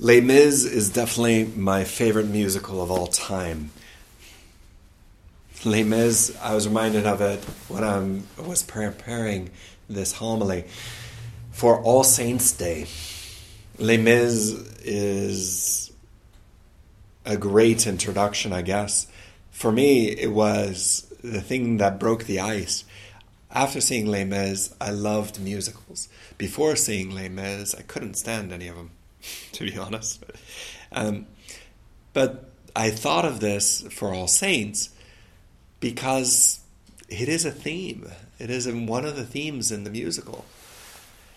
Les Mis is definitely my favorite musical of all time. Les Mis, I was reminded of it when I was preparing this homily for All Saints' Day. Les Mis is a great introduction, I guess. For me, it was the thing that broke the ice. After seeing Les Mis, I loved musicals. Before seeing Les Mis, I couldn't stand any of them, to be honest. Um, but I thought of this for All Saints because it is a theme. It is one of the themes in the musical.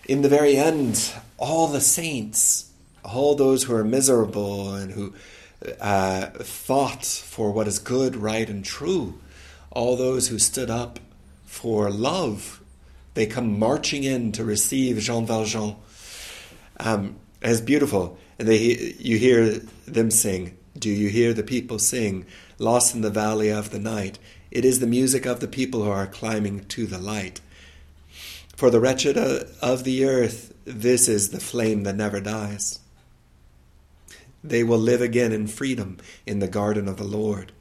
In the very end, all the saints, all those who are miserable and who uh, fought for what is good, right, and true, all those who stood up for love, they come marching in to receive Jean Valjean. Um, it's beautiful. And they, you hear them sing, Do you hear the people sing, Lost in the valley of the night? It is the music of the people who are climbing to the light. For the wretched uh, of the earth, this is the flame that never dies. They will live again in freedom in the garden of the Lord.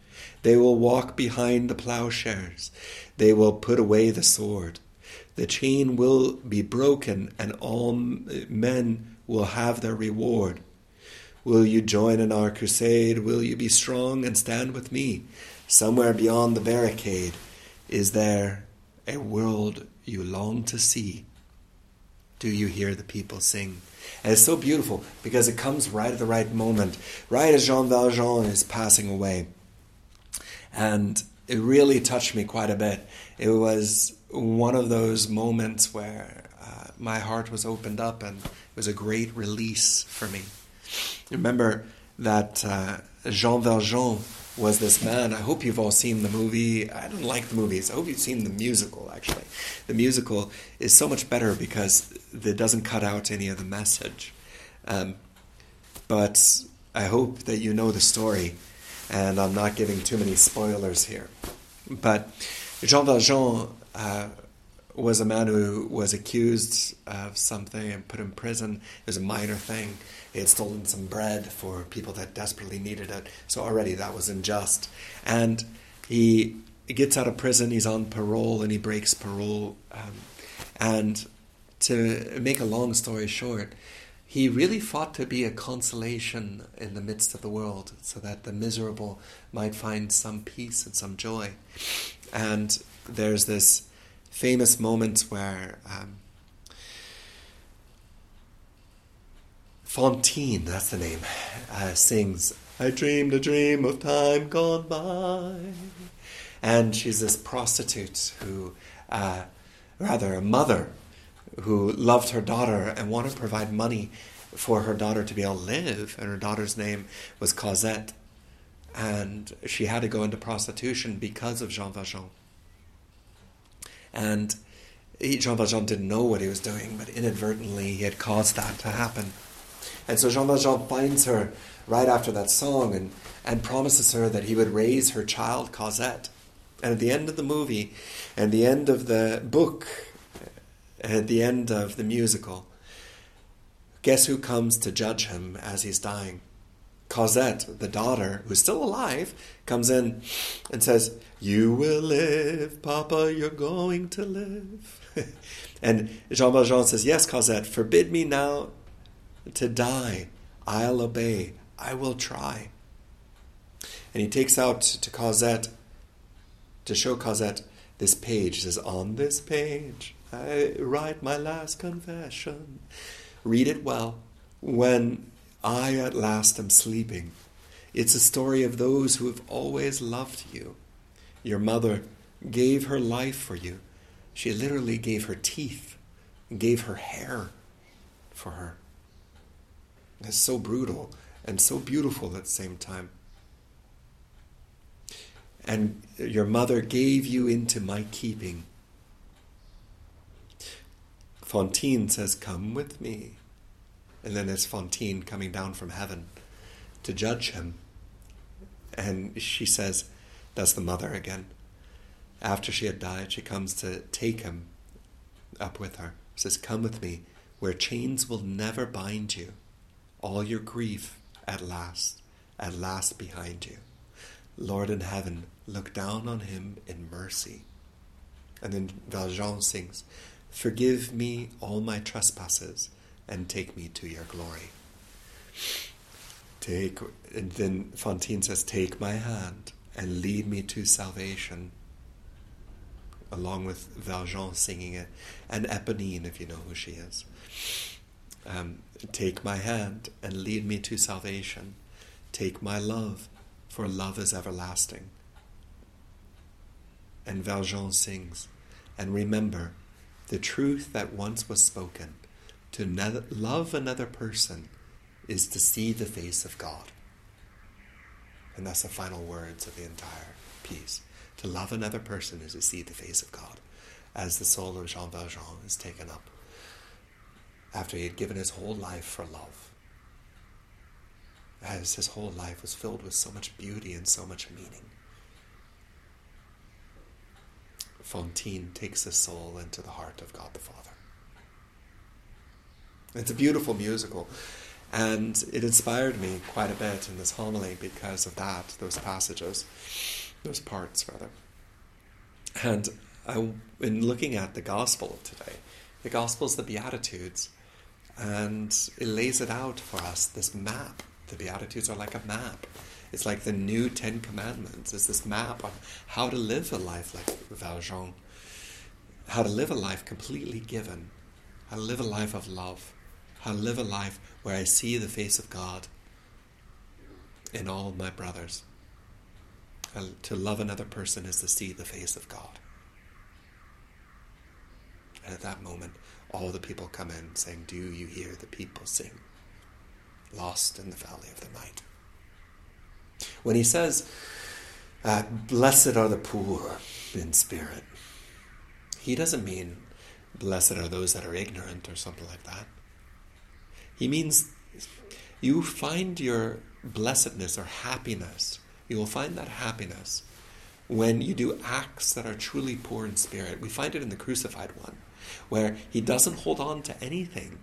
They will walk behind the plowshares. They will put away the sword. The chain will be broken, and all men will have their reward. Will you join in our crusade? Will you be strong and stand with me? Somewhere beyond the barricade, is there a world you long to see? Do you hear the people sing? And it's so beautiful because it comes right at the right moment, right as Jean Valjean is passing away. And it really touched me quite a bit. It was one of those moments where my heart was opened up and it was a great release for me. Remember that uh, Jean Valjean was this man. I hope you've all seen the movie. I don't like the movies. I hope you've seen the musical, actually. The musical is so much better because it doesn't cut out any of the message. Um, but I hope that you know the story, and I'm not giving too many spoilers here. But Jean Valjean uh, was a man who was accused of something and put in prison. It was a minor thing. He had stolen some bread for people that desperately needed it. So already that was unjust. And he, gets out of prison, he's on parole, and he breaks parole. Um, and to make a long story short, he really fought to be a consolation in the midst of the world so that the miserable might find some peace and some joy. And there's this famous moment where um, Fantine, that's the name, uh, sings, I dreamed a dream of time gone by. And she's this prostitute who, uh, rather, a mother who loved her daughter and wanted to provide money for her daughter to be able to live. And her daughter's name was Cosette. And she had to go into prostitution because of Jean Valjean. And Jean Valjean didn't know what he was doing, but inadvertently he had caused that to happen. And so Jean Valjean finds her right after that song and, and promises her that he would raise her child Cosette. And at the end of the movie, and the end of the book, at the end of the musical, guess who comes to judge him as he's dying? Cosette, the daughter, who's still alive, comes in and says, You will live, Papa, you're going to live. and Jean Valjean says, Yes, Cosette, forbid me now to die. I'll obey. I will try. And he takes out to Cosette, to show Cosette this page. He says, On this page, I write my last confession. Read it well. When I at last am sleeping, it's a story of those who have always loved you. Your mother gave her life for you. She literally gave her teeth, gave her hair for her. It's so brutal and so beautiful at the same time. And your mother gave you into my keeping. Fantine says, Come with me. And then there's Fantine coming down from heaven to judge him. And she says, That's the mother again. After she had died, she comes to take him up with her. She says, Come with me, where chains will never bind you all your grief at last, at last behind you. Lord in heaven, look down on him in mercy. And then Valjean sings, Forgive me all my trespasses and take me to your glory. Take, and then Fantine says, Take my hand and lead me to salvation. Along with Valjean singing it, and Eponine, if you know who she is. Um, take my hand and lead me to salvation. Take my love, for love is everlasting. And Valjean sings, and remember the truth that once was spoken to love another person is to see the face of God. And that's the final words of the entire piece. To love another person is to see the face of God, as the soul of Jean Valjean is taken up after he had given his whole life for love. As his whole life was filled with so much beauty and so much meaning. Fantine takes his soul into the heart of God the Father. It's a beautiful musical. And it inspired me quite a bit in this homily because of that, those passages, those parts, rather. And I, in looking at the gospel of today, the gospel is the Beatitudes, and it lays it out for us this map. The Beatitudes are like a map. It's like the new Ten Commandments. It's this map on how to live a life like Valjean, how to live a life completely given, how to live a life of love how to live a life where I see the face of God in all my brothers. To love another person is to see the face of God. And at that moment, all the people come in saying, Do you hear the people sing? Lost in the valley of the night. When he says, uh, Blessed are the poor in spirit, he doesn't mean blessed are those that are ignorant or something like that. He means you find your blessedness or happiness. You will find that happiness when you do acts that are truly poor in spirit. We find it in the crucified one, where he doesn't hold on to anything.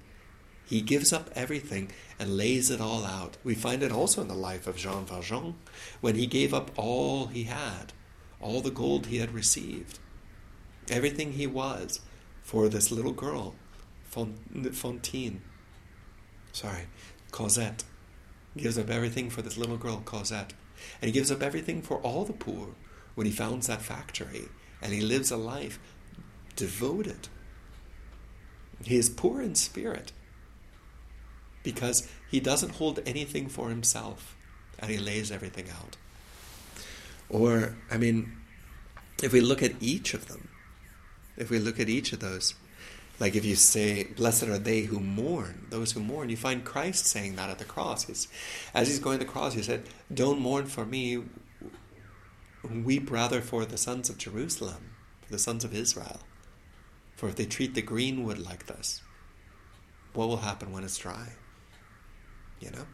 He gives up everything and lays it all out. We find it also in the life of Jean Valjean, when he gave up all he had, all the gold he had received, everything he was, for this little girl, Fantine sorry, Cosette. gives up everything for this little girl, Cosette. And he gives up everything for all the poor when he founds that factory. And he lives a life devoted. He is poor in spirit because he doesn't hold anything for himself and he lays everything out. Or, I mean, if we look at each of them, if we look at each of those, like if you say, Blessed are they who mourn, those who mourn, you find Christ saying that at the cross. He's, as he's going to the cross, he said, Don't mourn for me, weep rather for the sons of Jerusalem, for the sons of Israel. For if they treat the greenwood like this, what will happen when it's dry? You know?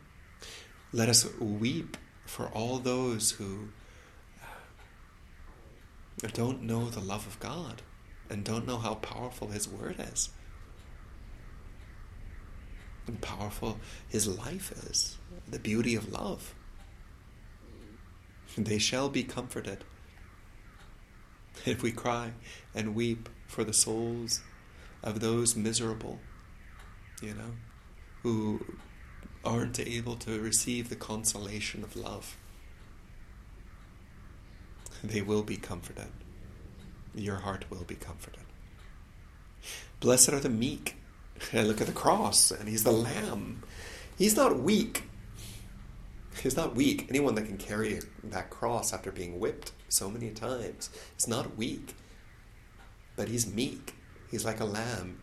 Let us weep for all those who don't know the love of God and don't know how powerful His Word is. And powerful His life is, the beauty of love. They shall be comforted. If we cry and weep for the souls of those miserable, you know, who aren't able to receive the consolation of love, they will be comforted your heart will be comforted. Blessed are the meek. Look at the cross, and he's the lamb. He's not weak. He's not weak. Anyone that can carry that cross after being whipped so many times is not weak. But he's meek. He's like a lamb.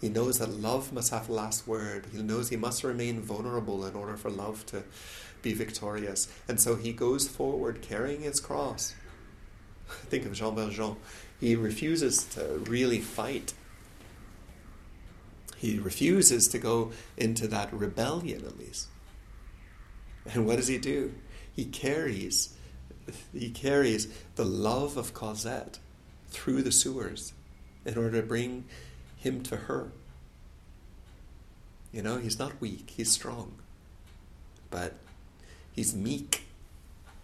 He knows that love must have the last word. He knows he must remain vulnerable in order for love to be victorious. And so he goes forward carrying his cross. Think of Jean Valjean. He refuses to really fight. He refuses to go into that rebellion, at least. And what does he do? He carries, he carries the love of Cosette through the sewers in order to bring him to her. You know, he's not weak, he's strong. but he's meek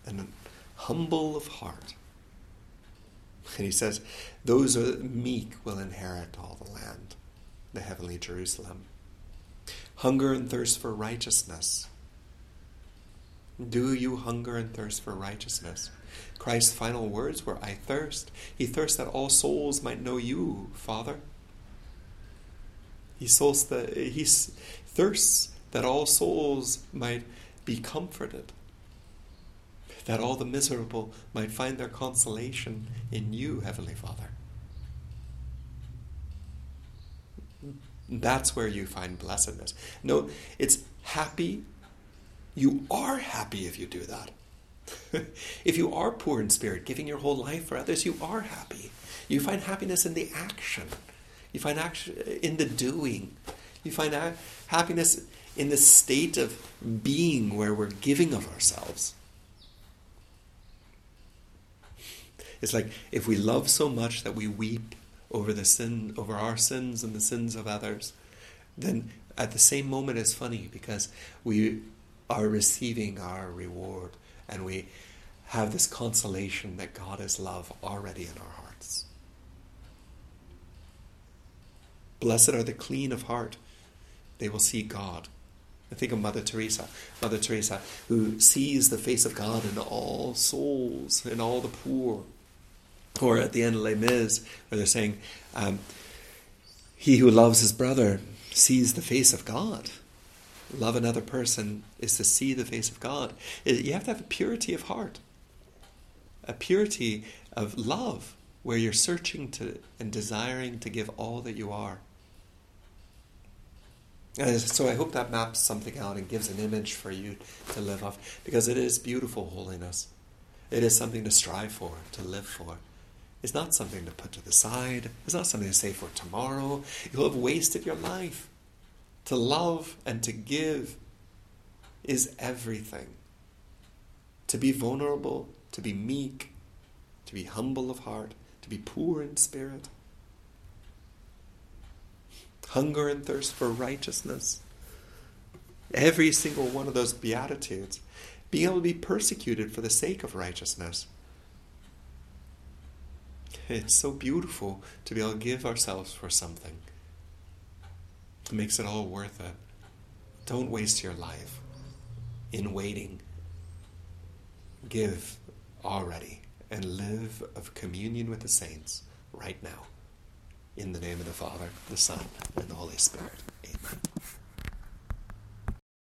and humble of heart. And he says, Those are meek will inherit all the land, the heavenly Jerusalem. Hunger and thirst for righteousness. Do you hunger and thirst for righteousness? Christ's final words were, I thirst. He thirsts that all souls might know you, Father. He, souls he thirsts that all souls might be comforted, that all the miserable might find their consolation in you, Heavenly Father. That's where you find blessedness. No, it's happy. You are happy if you do that. if you are poor in spirit, giving your whole life for others, you are happy. You find happiness in the action. You find action in the doing. You find happiness in the state of being where we're giving of ourselves. It's like if we love so much that we weep over the sin over our sins and the sins of others, then at the same moment it's funny because we are receiving our reward and we have this consolation that God is love already in our hearts. Blessed are the clean of heart, they will see God. I think of Mother Teresa, Mother Teresa, who sees the face of God in all souls, in all the poor. Or at the end of Les Mis, where they're saying, um, He who loves his brother sees the face of God. Love another person is to see the face of God. You have to have a purity of heart, a purity of love, where you're searching to and desiring to give all that you are. And so I hope that maps something out and gives an image for you to live off, because it is beautiful holiness. It is something to strive for, to live for. It's not something to put to the side. It's not something to say for tomorrow. You'll have wasted your life. To love and to give is everything. To be vulnerable, to be meek, to be humble of heart, to be poor in spirit. Hunger and thirst for righteousness. Every single one of those Beatitudes. Being able to be persecuted for the sake of righteousness. It's so beautiful to be able to give ourselves for something. It makes it all worth it. Don't waste your life in waiting. Give already and live of communion with the saints right now. In the name of the Father, the Son, and the Holy Spirit. Amen.